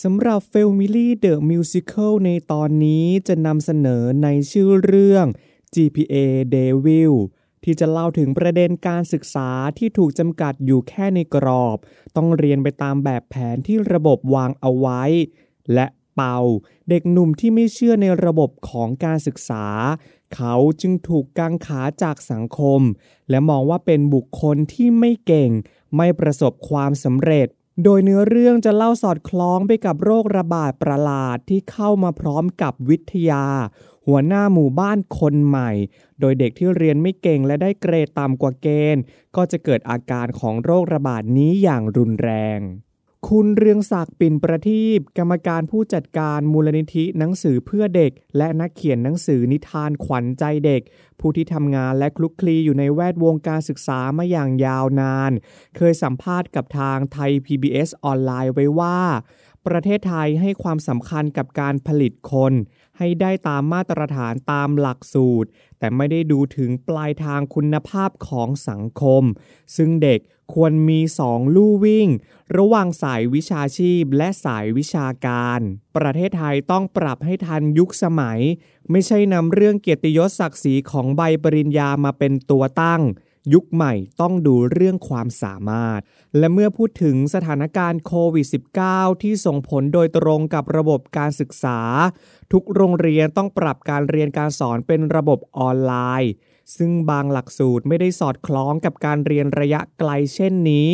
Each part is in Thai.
สำหรับ f a m i l y The Musical ในตอนนี้จะนำเสนอในชื่อเรื่อง GPA Devil ที่จะเล่าถึงประเด็นการศึกษาที่ถูกจำกัดอยู่แค่ในกรอบ ต้องเรียนไปตามแบบแผนที่ระบบวางเอาไว้ และเป่า เด็กหนุ่มที่ไม่เชื่อในระบบของการศึกษา เขาจึงถูกกังขาจากสังคม และมองว่าเป็นบุคคลที่ไม่เก่ง ไม่ประสบความสำเร็จ โดยเนื้อเรื่องจะเล่าสอดคล้องไปกับโรคระบาดประหลาดที่เข้ามาพร้อมกับวิทยา หัวหน้าหมู่บ้านคนใหม่ โดยเด็กที่เรียนไม่เก่งและได้เกรดต่ำกว่าเกณฑ์ ก็จะเกิดอาการของโรคระบาดนี้อย่างรุนแรง คุณเรืองศักดิ์ปิ่นประทีปกรรมการผู้จัดการมูลนิธิหนังสือเพื่อเด็ก และนักเขียนหนังสือนิทานขวัญใจเด็ก ผู้ที่ทำงานและคลุกคลีอยู่ในแวดวงการศึกษามาอย่างยาวนาน เคยสัมภาษณ์กับทางไทย PBS ออนไลน์ไว้ว่า ประเทศไทยให้ความสำคัญกับการผลิตคน ให้ได้ตามมาตรฐานตามหลักสูตร แต่ไม่ได้ดูถึงปลายทางคุณภาพของสังคม ซึ่งเด็ก ควรมีสองลู่วิ่ง ระหว่างสายวิชาชีพและสายวิชาการ ประเทศไทยต้องปรับให้ทันยุคสมัย ไม่ใช่นำเรื่องเกียรติยศศักดิ์ศรีของใบปริญญามาเป็นตัวตั้ง ยุคใหม่ต้องดูเรื่องความสามารถ และเมื่อพูดถึงสถานการณ์โควิด -19 ที่ส่งผลโดยตรงกับระบบการศึกษา ทุกโรงเรียนต้องปรับการเรียนการสอนเป็นระบบออนไลน์ ซึ่งบางหลักสูตรไม่ได้สอดคล้องกับการเรียนระยะไกลเช่นนี้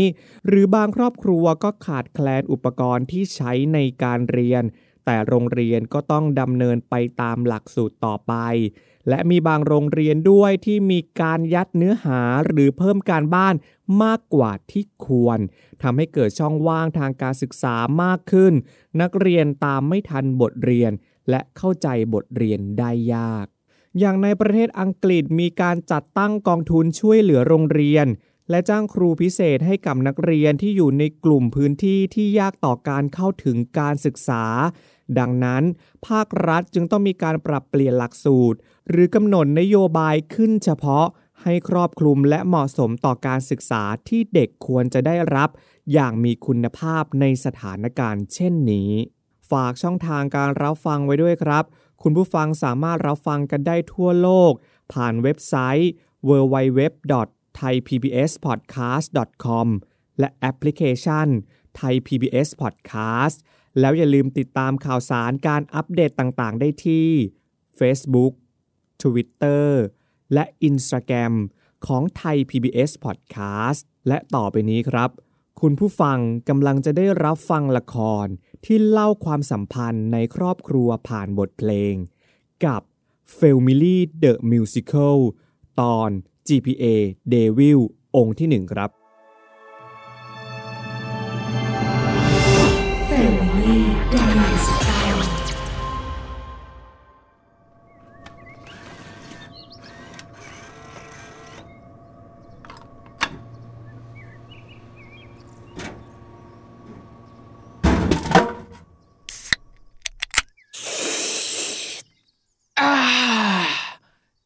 หรือบางครอบครัวก็ขาดแคลนอุปกรณ์ที่ใช้ในการเรียน แต่โรงเรียนก็ต้องดำเนินไปตามหลักสูตรต่อไป และมีบางโรงเรียนด้วยที่มีการยัดเนื้อหาหรือเพิ่มการบ้านมากกว่าที่ควรทำให้เกิดช่องว่างทางการศึกษามากขึ้น นักเรียนตามไม่ทันบทเรียน และเข้าใจบทเรียนได้ยาก อย่างในประเทศอังกฤษมีการจัดตั้งกองทุนช่วยเหลือโรงเรียน และจ้างครูพิเศษให้กับนักเรียนที่อยู่ในกลุ่มพื้นที่ที่ยากต่อการเข้าถึงการศึกษา ดังนั้น ภาครัฐจึงต้องมีการปรับเปลี่ยนหลักสูตร หรือกำหนดนโยบายขึ้นเฉพาะให้ครอบคลุมและเหมาะสมต่อการศึกษาที่เด็กควรจะได้รับ อย่างมีคุณภาพในสถานการณ์เช่นนี้ ฝากช่องทางการรับฟังไว้ด้วยครับ คุณผู้ฟังสามารถรับฟังกันได้ทั่วโลก ผ่านเว็บไซต์ www.thaipbspodcast.com และแอปพลิเคชัน Thai PBS Podcast แล้วอย่าลืมติดตามข่าวสารการอัปเดตต่างๆ ได้ที่ Facebook Twitter และ Instagram ของไทย PBS Podcast และต่อไปนี้ครับ คุณผู้ฟังกำลังจะได้รับฟังละคร ที่เล่าความสัมพันธ์ในครอบครัวผ่านบทเพลง กับ f a m i l y The Musical ตอน GPA Devil องค์ที่หนึ่งครับ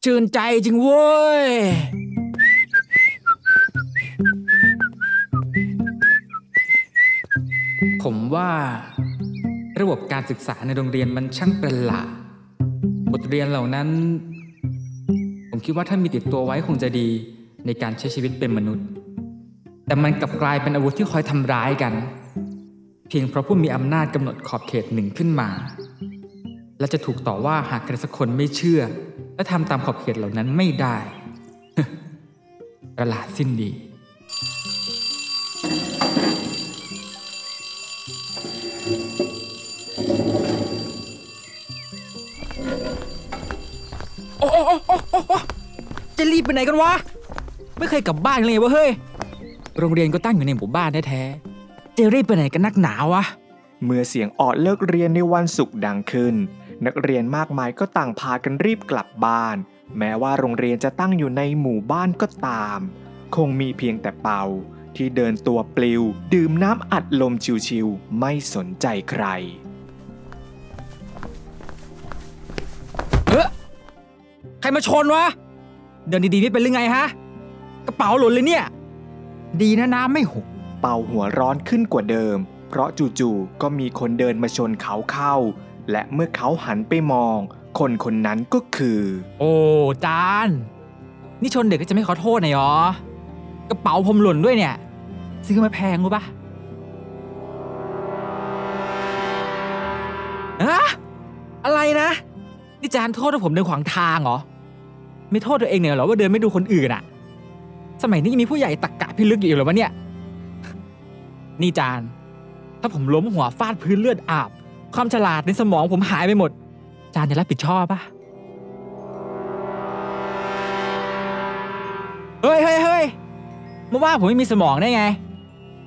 ชื่นใจจริงเว้ย ผมว่า ระบบการศึกษาในโรงเรียนมันช่างประหลาด บทเรียนเหล่านั้น ผมคิดว่าถ้ามีติดตัวไว้คงจะดีในการใช้ชีวิตเป็นมนุษย์ แต่มันกลับกลายเป็นอาวุธที่คอยทำร้ายกัน เพียงเพราะผู้มีอำนาจกำหนดขอบเขตหนึ่งขึ้นมา และจะถูกต่อว่าหากใครสักคนไม่เชื่อ และทำตามขอบเขตเหล่านั้นไม่ได้ประหลาดสิ้นดีจะรีบไปไหนกันวะ ไม่เคยกลับบ้านเลยวะเฮ้ย โรงเรียนก็ตั้งอยู่ในหมู่บ้านแท้ๆจะรีบไปไหนกันนักหนาวะ เมื่อเสียงออดเลิกเรียนในวันศุกร์ดังขึ้น นักเรียนมากมายก็ต่างพากันรีบกลับบ้าน แม้ว่าโรงเรียนจะตั้งอยู่ในหมู่บ้านก็ตาม คงมีเพียงแต่เปาที่เดินตัวปลิว ดื่มน้ำอัดลมชิวๆไม่สนใจใครเออใครมาชนวะ เดินดีๆไม่เป็นหรือไงฮะ กระเป๋าหล่นเลยเนี่ย ดีนะน้ำไม่หก เป่าหัวร้อนขึ้นกว่าเดิม เพราะจู่ๆก็มีคนเดินมาชนเขาเข้า และเมื่อเขาหันไปมอง คนคนนั้นก็คือ โอ้จานนี่ชนเด็กก็จะไม่ขอโทษหน่อยหรอกระเป๋าผมหล่นด้วยเนี่ย ซื้อมาแพงรู้ปะอะอะไรนะ นี่จานโทษว่าผมเดินขวางทางเหรอ ไม่โทษตัวเองเนี่ยเหรอว่าเดินไม่ดูคนอื่นอะสมัยนี้ยังมีผู้ใหญ่ตักกะพิลึกอยู่อีกเหรอวะเนี่ย นี่จาน ถ้าผมล้มหัวฟาดพื้นเลือดอาบ ความฉลาดในสมองผมหายไปหมด จานจะรับผิดชอบปะเฮ้ยเฮ้ยเฮ้ยมาว่าผมไม่มีสมองได้ไง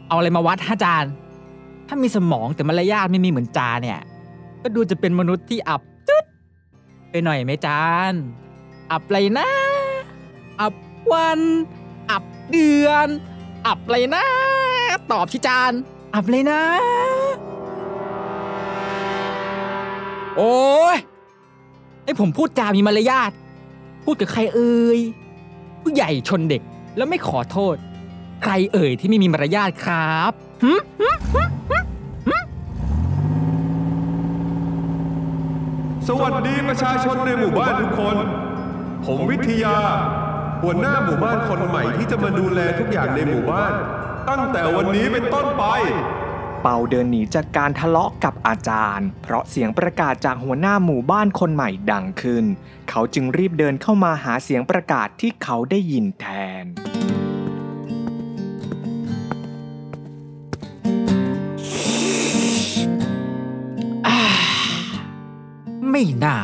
เอาอะไรมาวัดฮะจานถ้ามีสมองแต่มารยาทไม่มีเหมือนจานเนี่ย ก็ดูจะเป็นมนุษย์ที่อับจุดไปหน่อยไหมจาน อับอะไรนะ อับวัน อับเดือน อับอะไรนะ ตอบที่จาน อับเลยนะ โอ้ยให้ผมพูดจามีมารยาท พูดกับใครเอ่ย ผู้ใหญ่ชนเด็กแล้วไม่ขอโทษ ใครเอ่ยที่ไม่มีมารยาทครับหึสวัสดีประชาชนในหมู่บ้านทุกคน ผมวิทยา หัวหน้าหมู่บ้านคนใหม่ที่จะมาดูแลทุกอย่างในหมู่บ้าน ตั้งแต่วันนี้เป็นต้นไป เปาเดินหนีจากการทะเลาะกับอาจารย์ เพราะเสียงประกาศจากหัวหน้าหมู่บ้านคนใหม่ดังขึ้น เขาจึงรีบเดินเข้ามาหาเสียงประกาศที่เขาได้ยินแทน ไม่น่า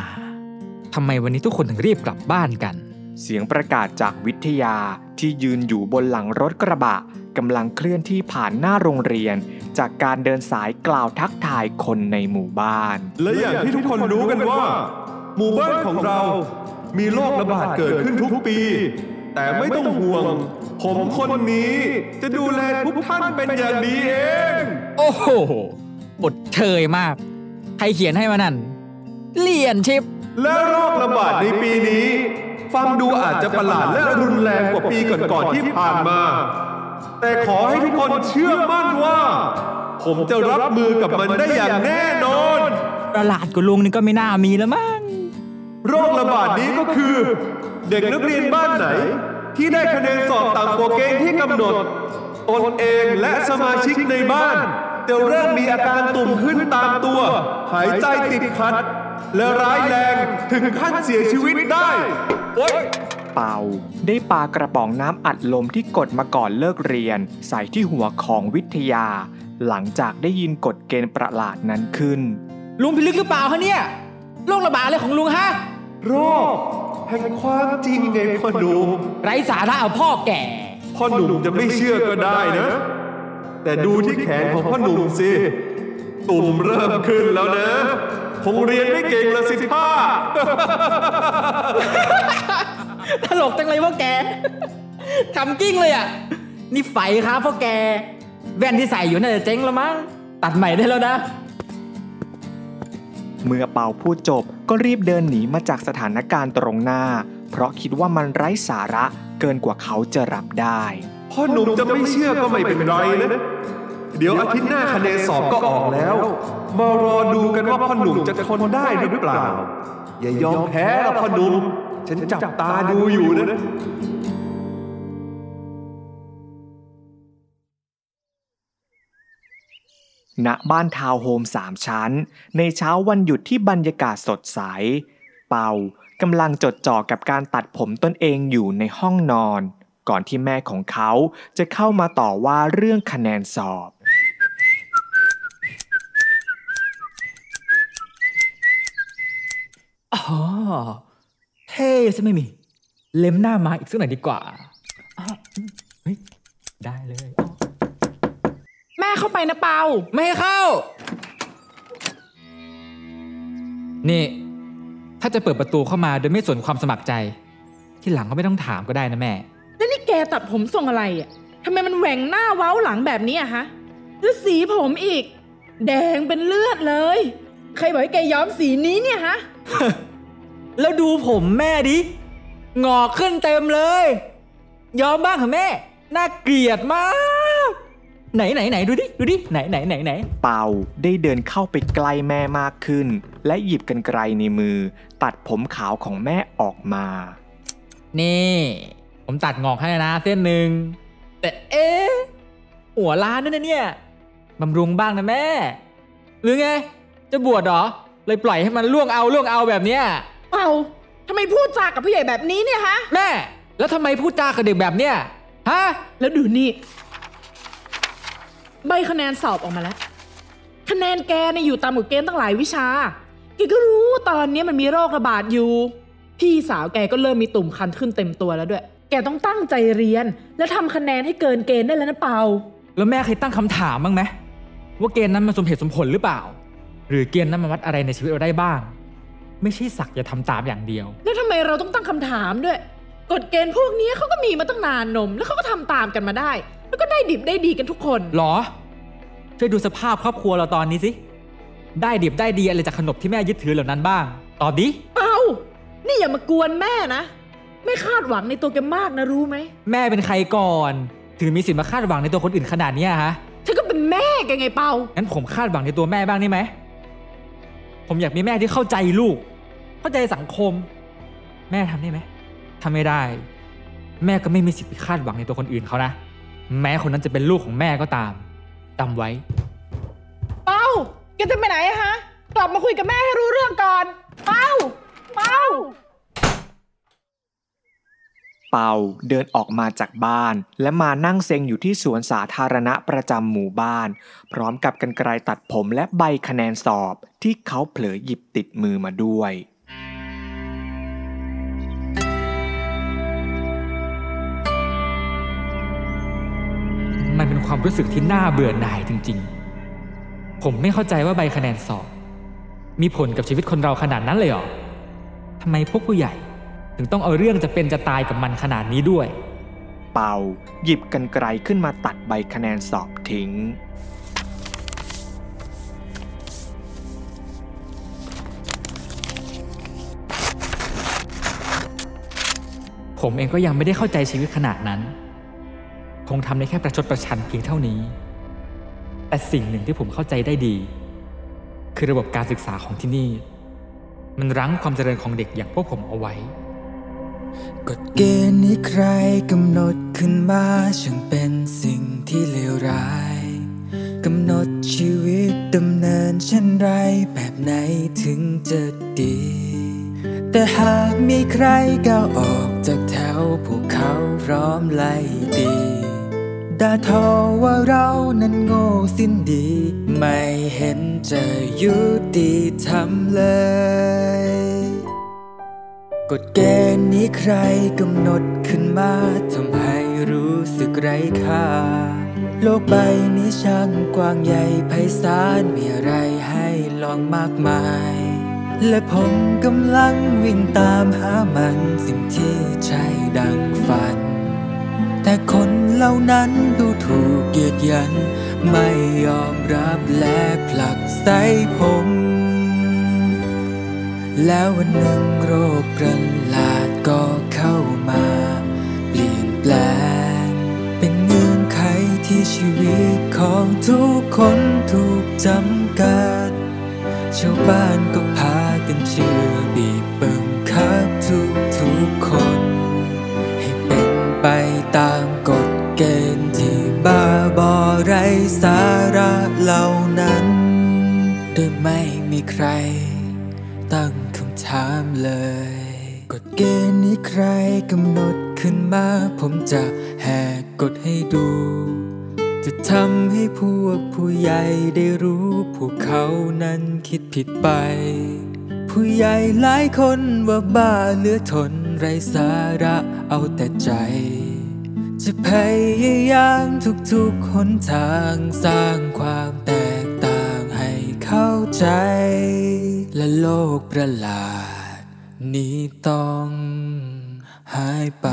ทำไมวันนี้ทุกคนถึงรีบกลับบ้านกัน เสียงประกาศจากวิทยาที่ยืนอยู่บนหลังรถกระบะกำลังเคลื่อนที่ผ่านหน้าโรงเรียน จากการเดินสายกล่าวทักทายคนในหมู่บ้าน และอย่างที่ทุกคนรู้กันว่า หมู่บ้านของเรา มีโรคระบาดเกิดขึ้นทุกปี แต่ไม่ต้องห่วง ผมคนนี้จะดูแลทุกท่านเป็นอย่างดีเอง โอ้โหบทเชยมาก ใครเขียนให้มานั่นเลียนชิป และโรคระบาดในปีนี้ ฟังดูอาจจะประหลาดและรุนแรงกว่าปีก่อนๆที่ผ่านมา แต่ขอให้ทุกคนเชื่อมั่นว่า ผมจะรับมือกับมันได้อย่างแน่นอน ประหลาดกว่าลุงนี่ก็ไม่น่ามีแล้วมั้ง โรคระบาดนี้ก็คือ เด็กนักเรียนบ้านไหน ที่ได้คะแนนสอบต่ำกว่าเกณฑ์ที่กำหนด ตนเองและสมาชิกในบ้านจะเริ่มมีอาการตุ่มขึ้นตามตัว หายใจติดขัด และร้ายแรงถึงขั้นเสียชีวิตได้โอ๊ย เปา ได้ปากระป๋องน้ำอัดลมที่กดมาก่อนเลิกเรียน ใส่ที่หัวของวิทยา หลังจากได้ยินกฎเกณฑ์ประหลาดนั้นขึ้น ลุงพิลึกหรือเปล่าคะเนี่ยโรคระบาดอะไรของลุงฮะโรคแห่งความจริงไงพ่อหนุ่มไร้สาระเอาพ่อแก่พ่อหนุ่มจะไม่เชื่อก็ได้นะ แต่ดูที่แขนของพ่อหนุ่มสิตุ่มเริ่มขึ้นแล้วนะคงเรียนไม่เก่งละสิท่า ตลกจังเลยพ่อแกขำกิ้งเลยอะ นี่ไฟครับพ่อแก แว่นที่ใส่อยู่น่าจะเจ๊งแล้วมั้ง ตัดใหม่ได้แล้วนะ เมื่อเปาพูดจบก็รีบเดินหนีมาจากสถานการณ์ตรงหน้า เพราะคิดว่ามันไร้สาระเกินกว่าเขาจะรับได้พ่อหนุ่มจะไม่เชื่อก็ไม่เป็นไรนะ เดี๋ยวอาทิตย์หน้าคะแนนสอบก็ออกแล้ว มารอดูกันว่าพ่อหนุ่มจะทนได้หรือเปล่า อย่ายอมแพ้ละพ่อหนุ่ม ฉันจับตาดูอยู่นะพณบ้านทาวน์โฮมสามชั้น ในเช้าวันหยุดที่บรรยากาศสดใส เปากำลังจดจ่อกับการตัดผมตนเองอยู่ในห้องนอน ก่อนที่แม่ของเขาจะเข้ามาต่อว่าเรื่องคะแนนสอบอ๋อ เท่ใช่ไหมมี เล็มหน้ามาอีกสักหน่อยดีกว่าอ๋อเฮ้ยได้เลย แม่เข้าไปนะเปาไม่ให้เข้า นี่ ถ้าจะเปิดประตูเข้ามาโดยไม่สนความสมัครใจ ที่หลังก็ไม่ต้องถามก็ได้นะแม่ แล้วนี่แกตัดผมทรงอะไรอะทำไมมันแหว่งหน้าเว้าหลังแบบนี้อะฮะแล้วสีผมอีก แดงเป็นเลือดเลย ใครบอกให้แกย้อมสีนี้เนี่ยฮะ แล้วดูผมแม่ดิ งอกขึ้นเต็มเลย ยอมบ้างเหรอแม่ น่าเกลียดมาก ไหนไหนไหนดูดิ ดูดิ ไหนไหนไหนไหนเปาได้เดินเข้าไปใกล้แม่มากขึ้น และหยิบกันไกลในมือ ตัดผมขาวของแม่ออกมา นี่ ผมตัดงอกให้นะเส้นหนึ่ง แต่เอ๊ะหัวล้านด้วยนะเนี่ยบำรุงบ้างนะแม่ หรือไง จะบวชเหรอ เลยปล่อยให้มันล่วงเอาล่วงเอาแบบเนี้ย เปาทำไมพูดจากับผู้ใหญ่แบบนี้เนี่ยฮะ แม่ แล้วทำไมพูดจากับเด็กแบบเนี้ยฮะ แล้วดูนี่ ใบคะแนนสอบออกมาแล้ว คะแนนแกเนี่ยอยู่ตามกฎเกณฑ์ตั้งหลายวิชาแกก็รู้ตอนนี้มันมีโรคระบาดอยู่ พี่สาวแกก็เริ่มมีตุ่มคันขึ้นเต็มตัวแล้วด้วย แกต้องตั้งใจเรียน และทำคะแนนให้เกินเกณฑ์ได้แล้วนะเปาแล้วแม่เคยตั้งคำถามบ้างไหมว่าเกณฑ์นั้นมันสมเหตุสมผลหรือเปล่า หรือเกณฑ์นั้นมันวัดอะไรในชีวิตเราได้บ้าง ไม่ใช่สักอย่าทำตามอย่างเดียว แล้วทำไมเราต้องตั้งคำถามด้วย กฎเกณฑ์พวกนี้เขาก็มีมาตั้งนานนม แล้วเขาก็ทำตามกันมาได้ แล้วก็ได้ดิบได้ดีกันทุกคน หรอ ช่วยดูสภาพครอบครัวเราตอนนี้สิ ได้ดิบได้ดีอะไรจากขนบที่แม่ยึดถือเหล่านั้นบ้าง ตอบดิเปานี่อย่ามากวนแม่นะ ไม่คาดหวังในตัวแกมากนะรู้ไหม แม่เป็นใครก่อน ถึงมีสิทธิ์มาคาดหวังในตัวคนอื่นขนาดเนี้ยฮะฉันก็เป็นแม่แกไงเปางั้นผมคาดหวังในตัวแม่บ้างได้ไหม ผมอยากมีแม่ที่เข้าใจลูก เข้าใจสังคม แม่ทำได้ไหมทำไม่ได้ แม่ก็ไม่มีสิทธิ์ไปคาดหวังในตัวคนอื่นเขานะ แม้คนนั้นจะเป็นลูกของแม่ก็ตามจำไว้ เปาแกจะไปไหนอะฮะ กลับมาคุยกับแม่ให้รู้เรื่องก่อน เปาเปาเปาเดินออกมาจากบ้าน และมานั่งเซ็งอยู่ที่สวนสาธารณะประจำหมู่บ้าน พร้อมกับกันไกรตัดผมและใบคะแนนสอบที่เขาเผลอหยิบติดมือมาด้วย ความรู้สึกที่น่าเบื่อหน่ายจริง ๆ ผมไม่เข้าใจว่าใบคะแนนสอบ มีผลกับชีวิตคนเราขนาดนั้นเลยเหรอทำไมพวกผู้ใหญ่ ถึงต้องเอาเรื่องจะเป็นจะตายกับมันขนาดนี้ด้วย เปาหยิบกันไกรขึ้นมาตัดใบคะแนนสอบทิ้ง ผมเองก็ยังไม่ได้เข้าใจชีวิตขนาดนั้น คงทำได้แค่ประชดประชันเพียงเท่านี้ แต่สิ่งหนึ่งที่ผมเข้าใจได้ดี คือระบบการศึกษาของที่นี่ มันรั้งความเจริญของเด็กอย่างพวกผมเอาไว้กฎเกณฑ์นี้ใครกำหนดขึ้นมาช่างเป็นสิ่งที่เลวร้ายกำหนดชีวิตดำเนินเช่นไรแบบไหนถึงจะดี แต่หากมีใครก้าวออกจากแถวพวกเขาพร้อมไล่ดี ด่าทอว่าเรานั้นโง่สิ้นดี ไม่เห็นจะยุติธรรมเลย กฎเกณฑ์นี้ใครกำหนดขึ้นมาทำให้รู้สึกไร้ค่า โลกใบนี้ช่างกว้างใหญ่ไพศาลมีอะไรให้ลองมากมาย และผมกำลังวิ่งตามหามันสิ่งที่ใช่ดังฝัน แต่คน เหล่านั้นดูถูกเกียดยัน ไม่ยอมรับและผลักไสผม แล้ววันหนึ่งโรคประหลาดก็เข้ามา เปลี่ยนแปลง เป็นเงื่อนไขที่ชีวิตของทุกคนถูกจำกัดชาวบ้านก็พากันเชื่อบีบบังคับทุกทุกคน ให้เป็นไปตามกฎ เกณฑ์ที่บ้าบอไรสาระเหล่านั้นโดยไม่มีใคร ตั้งคำถามเลยกฎเกณฑ์นี้ใครกำหนดขึ้นมา ผมจะแหกกฎให้ดู จะทำให้พวกผู้ใหญ่ได้รู้ พวกเขานั้นคิดผิดไป ผู้ใหญ่หลายคนว่าบ้าเหลือทนไรสาระเอาแต่ใจ จะพยายามทุกๆหนทางสร้างความแตกต่างให้เข้าใจ และโลกประหลาด นี้ต้องหายไป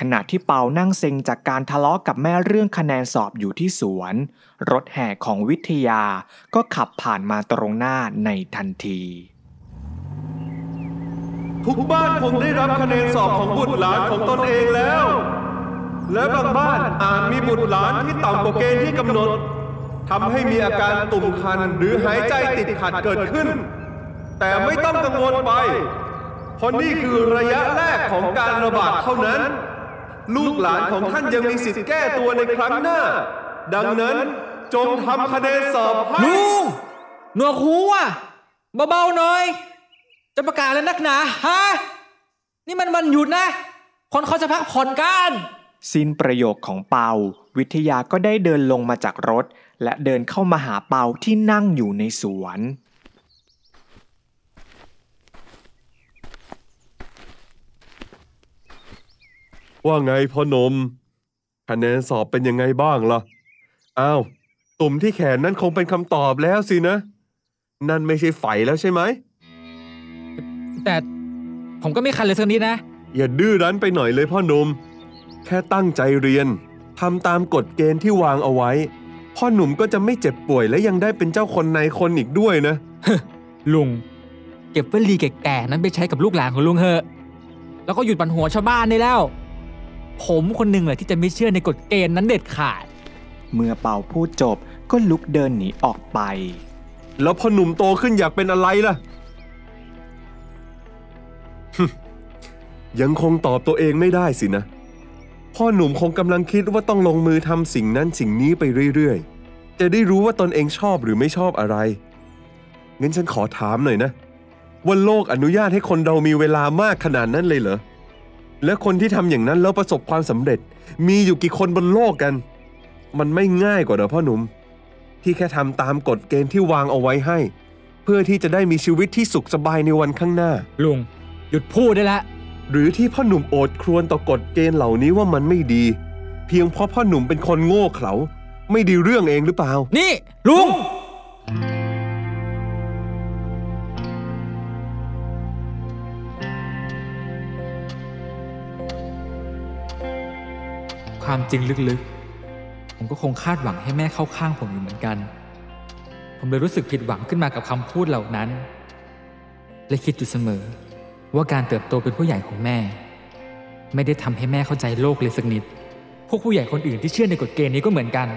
ขณะที่เปานั่งเซ็งจากการทะเลาะกับแม่เรื่องคะแนนสอบอยู่ที่สวน รถแห่ของวิทยาก็ขับผ่านมาตรงหน้าในทันที ทุกบ้านคงได้รับคะแนนสอบของบุตรหลานของตนเองแล้ว และบางบ้านอาจมีบุตรหลานที่ต่ำกว่าเกณฑ์ที่กำหนดทำให้มีอาการตุ่มคันหรือหายใจติดขัดเกิดขึ้น แต่ไม่ต้องกังวลไปเพราะนี่คือระยะแรกของการระบาดเท่านั้น ลูกหลานของท่านยังมีสิทธิ์แก้ตัวในครั้งหน้า ดังนั้นจงทำคะแนนสอบให้ลุงหนวกหูอะเบาๆหน่อย จะประกาศแล้วนักหนาฮะนี่มันวันหยุดนะ คนเขาจะพักผ่อนกันสิ้นประโยคของเปา วิทยาก็ได้เดินลงมาจากรถ และเดินเข้ามาหาเปาที่นั่งอยู่ในสวน ว่าไงพ่อหนม คะแนนสอบเป็นยังไงบ้างล่ะ อ้าว ตุ่มที่แขนนั่นคงเป็นคำตอบแล้วสินะ นั่นไม่ใช่ไฝแล้วใช่ไหม แต่ผมก็ไม่คันเลยสักนิดนะ อย่าดื้อรั้นไปหน่อยเลยพ่อหนุ่มแค่ตั้งใจเรียนทำตามกฎเกณฑ์ที่วางเอาไว้ พ่อหนุ่มก็จะไม่เจ็บป่วยและยังได้เป็นเจ้าคนในคนอีกด้วยนะ ลุง เก็บวลีแก่ๆนั้นไปใช้กับลูกหลานของลุงเถอะ แล้วก็หยุดปัญหัวชาวบ้านได้แล้ว ผมคนหนึ่งแหละที่จะไม่เชื่อในกฎเกณฑ์นั้นเด็ดขาด เมื่อเปาพูดจบก็ลุกเดินหนีออกไป แล้วพ่อหนุ่มโตขึ้นอยากเป็นอะไรล่ะ ยังคงตอบตัวเองไม่ได้สินะ พ่อหนุ่มคงกำลังคิดว่าต้องลงมือทำสิ่งนั้นสิ่งนี้ไปเรื่อยๆ จะได้รู้ว่าตนเองชอบหรือไม่ชอบอะไร งั้นฉันขอถามหน่อยนะ ว่าโลกอนุญาตให้คนเรามีเวลามากขนาดนั้นเลยเหรอ และคนที่ทำอย่างนั้นแล้วประสบความสำเร็จ มีอยู่กี่คนบนโลกกัน มันไม่ง่ายกว่าเหรอพ่อหนุ่ม ที่แค่ทำตามกฎเกณฑ์ที่วางเอาไว้ให้ เพื่อที่จะได้มีชีวิตที่สุขสบายในวันข้างหน้า ลุง หยุดพูดได้แล้วหรือที่พ่อหนุ่มโอดครวญต่อกฎเกณฑ์เหล่านี้ว่ามันไม่ดี เพียงเพราะพ่อหนุ่มเป็นคนโง่เขลาไม่ดีเรื่องเองหรือเปล่า นี่ ลุง ความจริงลึกๆ ผมก็คงคาดหวังให้แม่เข้าข้างผมอยู่เหมือนกัน ผมเลยรู้สึกผิดหวังขึ้นมากับคำพูดเหล่านั้น และคิดอยู่เสมอ ว่าการเติบโตเป็นผู้ใหญ่ของแม่ ไม่ได้ทำให้แม่เข้าใจโลกเลยสักนิด พวกผู้ใหญ่คนอื่นที่เชื่อในกฎเกณฑ์นี้ก็เหมือนกัน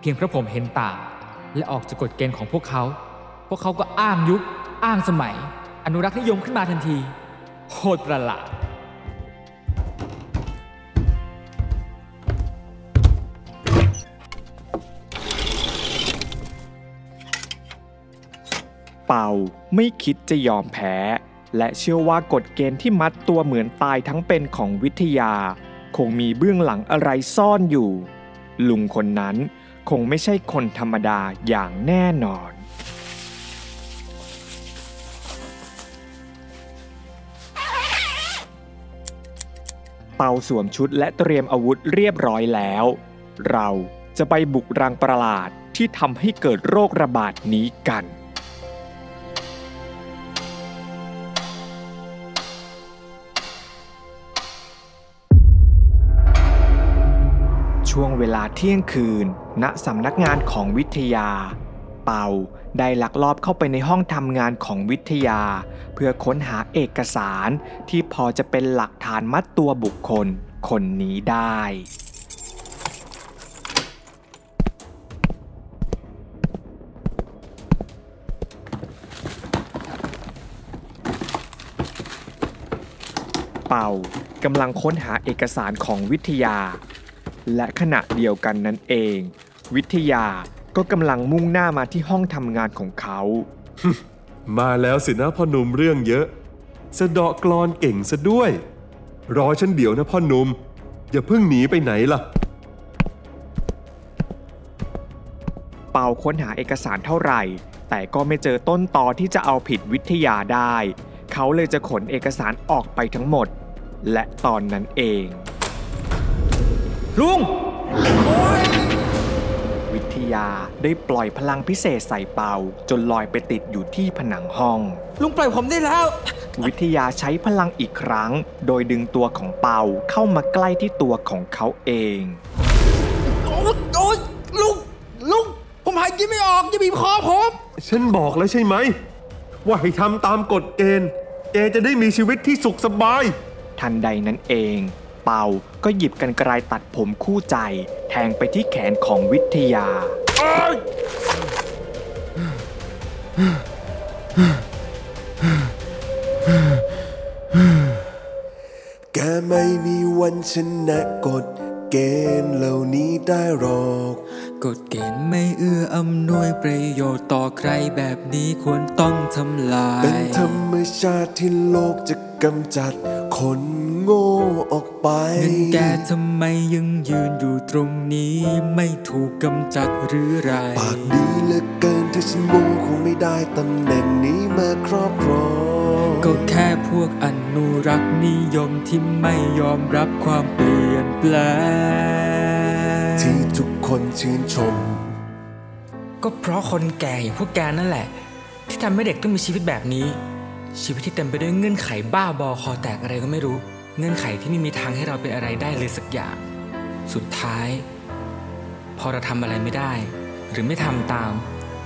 เพียงเพราะผมเห็นต่างและออกจากกฎเกณฑ์ของพวกเขา พวกเขาก็อ้างยุค อ้างสมัย อนุรักษ์นิยมขึ้นมาทันทีโคตรประหลาด เปาไม่คิดจะยอมแพ้ และเชื่อว่ากฎเกณฑ์ที่มัดตัวเหมือนตายทั้งเป็นของวิทยา คงมีเบื้องหลังอะไรซ่อนอยู่ ลุงคนนั้นคงไม่ใช่คนธรรมดาอย่างแน่นอน เปาสวมชุดและเตรียมอาวุธเรียบร้อยแล้ว เราจะไปบุกรังประหลาดที่ทำให้เกิดโรคระบาดนี้กัน ช่วงเวลาเที่ยงคืน ณสำนักงานของวิทยา เปาได้ลักลอบเข้าไปในห้องทำงานของวิทยา เพื่อค้นหาเอกสารที่พอจะเป็นหลักฐานมัดตัวบุคคลคนนี้ได้ เป่ากำลังค้นหาเอกสารของวิทยา และขณะเดียวกันนั้นเอง วิทยาก็กำลังมุ่งหน้ามาที่ห้องทำงานของเขา มาแล้วสินะพ่อหนุ่มเรื่องเยอะ สะเดาะกรอนเก่งซะด้วย รอฉันเดี๋ยวนะพ่อหนุ่มอย่าเพิ่งหนีไปไหนล่ะ เป่าค้นหาเอกสารเท่าไหร่ แต่ก็ไม่เจอต้นตอที่จะเอาผิดวิทยาได้ เขาเลยจะขนเอกสารออกไปทั้งหมด และตอนนั้นเอง ลุง วิทยาได้ปล่อยพลังพิเศษใส่เป่าจนลอยไปติดอยู่ที่ผนังห้อง ลุงปล่อยผมได้แล้ว วิทยาใช้พลังอีกครั้ง โดยดึงตัวของเปาเข้ามาใกล้ที่ตัวของเขาเอง โอ๊ยโอ๊ยลุงลุงผมหายใจไม่ออกจะบีบคอผมฉันบอกแล้วใช่ไหม ว่าให้ทำตามกฎเกณฑ์แกจะได้มีชีวิตที่สุขสบาย ทันใดนั้นเอง เปา ก็หยิบกันไกรตัดผมคู่ใจ แทงไปที่แขนของวิทยา แกไม่มีวันชนะกฎเกณฑ์เหล่านี้ได้หรอก กฎเกณฑ์ไม่เอื้ออำนวยประโยชน์ต่อใครแบบนี้ควรต้องทำลาย เป็นธรรมชาติที่โลกจะกำจัด คนโง่ออกไปงั้นแกทำไมยังยืนอยู่ตรงนี้ ไม่ถูกกำจัดหรือไร ปากดีเหลือเกินถ้าฉันโง่คงไม่ได้ตำแหน่งนี้มาครอบครองก็แค่พวกอนุรักษ์นิยมที่ไม่ยอมรับความเปลี่ยนแปลงที่ทุกคนชื่นชม ก็เพราะคนแก่อย่างพวกแกนั่นแหละ ที่ทำให้เด็กต้องมีชีวิตแบบนี้ ชีวิตที่เต็มไปด้วยเงื่อนไขบ้าบอคอแตกอะไรก็ไม่รู้ เงื่อนไขที่ไม่มีทางให้เราเป็นอะไรได้เลยสักอย่าง สุดท้าย พอเราทำอะไรไม่ได้ หรือไม่ทำตาม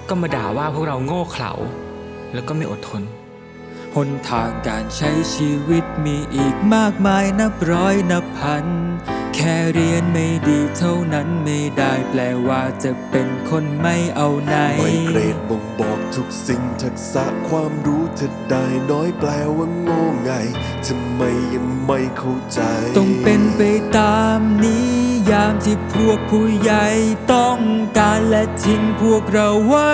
ก็มาด่าว่าพวกเราโง่เขลาแล้วก็ไม่อดทนหนทางการใช้ชีวิตมีอีกมากมายนับร้อยนับพัน แค่เรียนไม่ดีเท่านั้นไม่ได้แปลว่าจะเป็นคนไม่เอาไหนไม่เกรดบ่งบอกทุกสิ่งทักษะความรู้เธอได้น้อยแปลว่าโง่ไงทำไมยังไม่เข้าใจ ต้องเป็นไปตามนี้ยามที่พวกผู้ใหญ่ต้องการและทิ้งพวกเราไว้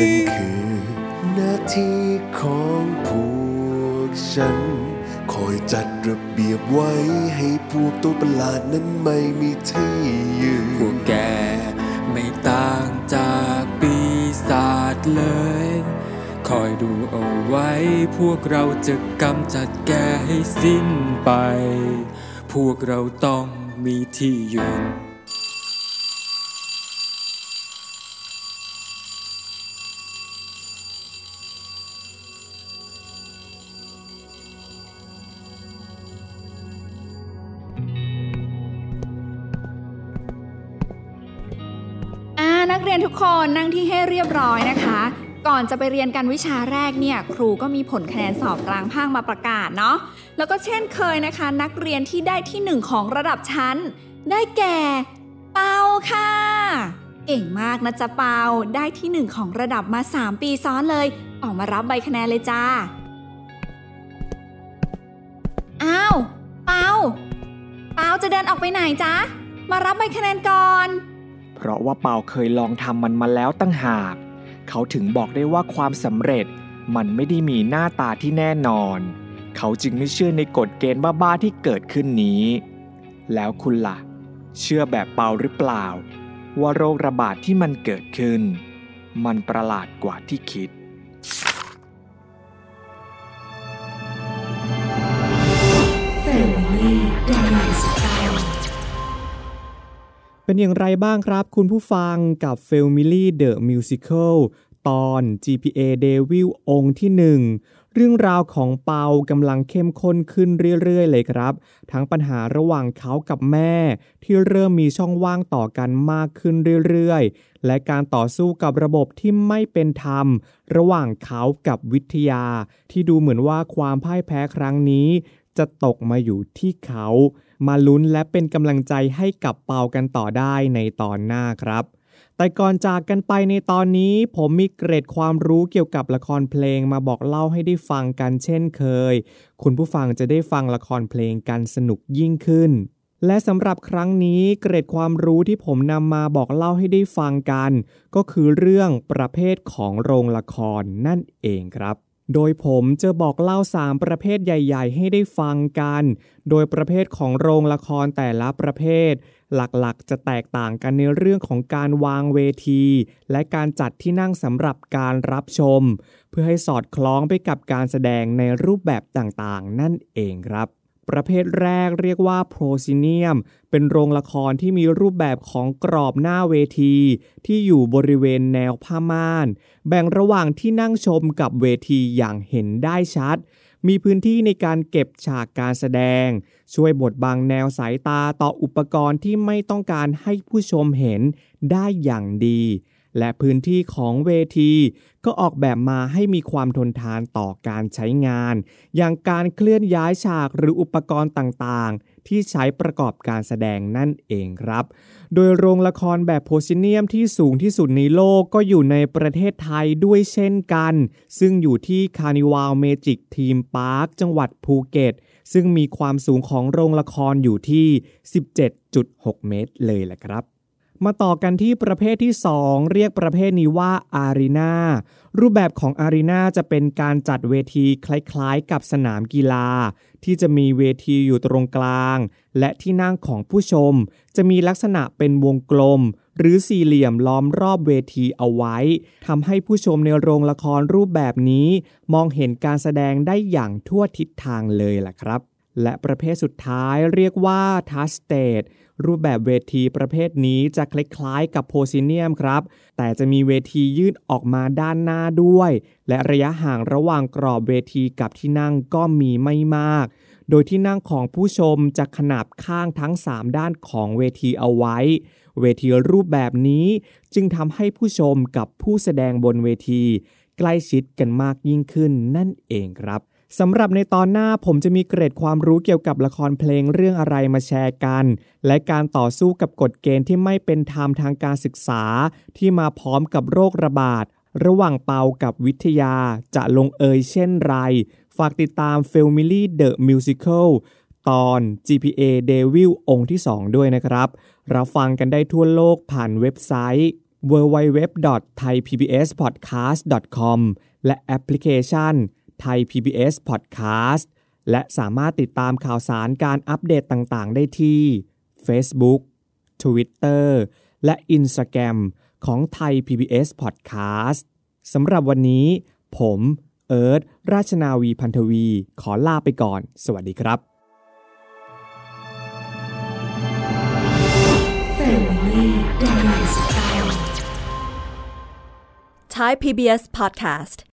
นั่นคือหน้าที่ของพวกฉันคอย จัดระเบียบไว้ให้พวกตัวประหลาดนั้นไม่มีที่ยืนพวกแกไม่ต่างจากปีศาจเลย คอยดูเอาไว้ พวกเราจะกำจัดแกให้สิ้นไป พวกเราต้องมีที่ยืน คนนั่งที่ให้เรียบร้อยนะคะ ก่อนจะไปเรียนกันวิชาแรกเนี่ย ครูก็มีผลคะแนนสอบกลางภาคมาประกาศเนาะแล้วก็เช่นเคยนะคะ นักเรียนที่ได้ที่หนึ่งของระดับชั้น ได้แก่เปาค่ะ เก่งมากนะจ๊ะเปาได้ที่หนึ่งของระดับมา 3 ปีซ้อนเลย ออกมารับใบคะแนนเลยจ้าอ้าวเปาเปาจะเดินออกไปไหนจ๊ะมารับใบคะแนนก่อน เพราะว่าเปาเคยลองทำมันมาแล้วตั้งหาก เขาถึงบอกได้ว่าความสำเร็จมันไม่ได้มีหน้าตาที่แน่นอน เขาจึงไม่เชื่อในกฎเกณฑ์บ้าๆที่เกิดขึ้นนี้ แล้วคุณล่ะ เชื่อแบบเปาหรือเปล่า ว่าโรคระบาดที่มันเกิดขึ้น มันประหลาดกว่าที่คิด เป็นอย่างไรบ้างครับคุณผู้ฟังกับ f a m i l y The Musical ตอน GPA Devil องค์ที่หนึ่งเรื่องราวของเปากำลังเข้มข้นขึ้นเรื่อย ๆ เลยครับ ทั้งปัญหาระหว่างเขากับแม่ ที่เริ่มมีช่องว่างต่อกันมากขึ้นเรื่อย ๆ และการต่อสู้กับระบบที่ไม่เป็นธรรม ระหว่างเขากับวิทยา ที่ดูเหมือนว่าความพ่ายแพ้ครั้งนี้ จะตกมาอยู่ที่เขา มาลุ้นและเป็นกำลังใจให้กับเปากันต่อได้ในตอนหน้าครับ แต่ก่อนจากกันไปในตอนนี้ ผมมีเกร็ดความรู้เกี่ยวกับละครเพลงมาบอกเล่าให้ได้ฟังกันเช่นเคย คุณผู้ฟังจะได้ฟังละครเพลงกันสนุกยิ่งขึ้นและสำหรับครั้งนี้เกรดความรู้ที่ผมนำมาบอกเล่าให้ได้ฟังกัน ก็คือเรื่องประเภทของโรงละครนั่นเองครับ โดยผมจะบอกเล่า 3 ประเภทใหญ่ ๆ ให้ได้ฟังกัน โดยประเภทของโรงละครแต่ละประเภท หลักๆ จะแตกต่างกันในเรื่องของการวางเวที และการจัดที่นั่งสำหรับการรับชม เพื่อให้สอดคล้องไปกับการแสดงในรูปแบบต่างๆ นั่นเองครับ ประเภทแรกเรียกว่าโพรซิเนียม เป็นโรงละครที่มีรูปแบบของกรอบหน้าเวที ที่อยู่บริเวณแนวผ้าม่าน แบ่งระหว่างที่นั่งชมกับเวทีอย่างเห็นได้ชัด มีพื้นที่ในการเก็บฉากการแสดง ช่วยบดบังแนวสายตาต่ออุปกรณ์ที่ไม่ต้องการให้ผู้ชมเห็นได้อย่างดี และพื้นที่ของเวที ก็ออกแบบมาให้มีความทนทานต่อการใช้งาน อย่างการเคลื่อนย้ายฉากหรืออุปกรณ์ต่างๆ ที่ใช้ประกอบการแสดงนั่นเองครับ โดยโรงละครแบบ proscenium ที่สูงที่สุดในโลกก็อยู่ในประเทศไทยด้วยเช่นกัน ซึ่งอยู่ที่คานิว a l เมจิกทีมพาร์คจังหวัดภูเก็ตซึ่งมีความสูงของโรงละครอยู่ที่ 17.6 เมตรเลยแหละครับ มาต่อกันที่ประเภทที่ 2 เรียกประเภทนี้ว่า arena รูปแบบของ arena จะเป็นการจัดเวทีคล้ายๆ กับสนามกีฬา ที่จะมีเวทีอยู่ตรงกลาง และที่นั่งของผู้ชม จะมีลักษณะเป็นวงกลม หรือสี่เหลี่ยมล้อมรอบเวทีเอาไว้ทำให้ผู้ชมในโรงละครรูปแบบนี้ มองเห็นการแสดงได้อย่างทั่วทิศทางเลยล่ะครับ และประเภทสุดท้ายเรียกว่าทัสเตดรูปแบบเวทีประเภทนี้จะคล้ายๆกับโพซิเนียมครับ แต่จะมีเวทียื่นออกมาด้านหน้าด้วย และระยะห่างระหว่างกรอบเวทีกับที่นั่งก็มีไม่มาก โดยที่นั่งของผู้ชมจะขนาบข้างทั้ง 3 ด้านของเวทีเอาไว้ เวทีรูปแบบนี้จึงทำให้ผู้ชมกับผู้แสดงบนเวที ใกล้ชิดกันมากยิ่งขึ้นนั่นเองครับ สำหรับในตอนหน้าผมจะมีเกร็ดความรู้เกี่ยวกับละครเพลงเรื่องอะไรมาแชร์กัน และการต่อสู้กับกฎเกณฑ์ที่ไม่เป็นธรรมทางการศึกษา ที่มาพร้อมกับโรคระบาด ระหว่างเปากับวิทยาจะลงเอยเช่นไร ฝากติดตาม f a m i l y The Musical ตอน GPA Devil องค์ที่ 2 ด้วยนะครับ รับฟังกันได้ทั่วโลกผ่านเว็บไซต์ www.thaipbspodcast.com และแอปพลิเคชัน ไทย PBS Podcast และสามารถติดตามข่าวสารการอัปเดตต่างๆ ได้ที่ Facebook Twitter และ Instagram ของไทย PBS Podcast สำหรับวันนี้ ผม เอิร์ธราชนาวีพันธวี ขอลาไปก่อน สวัสดีครับ Thai PBS podcast.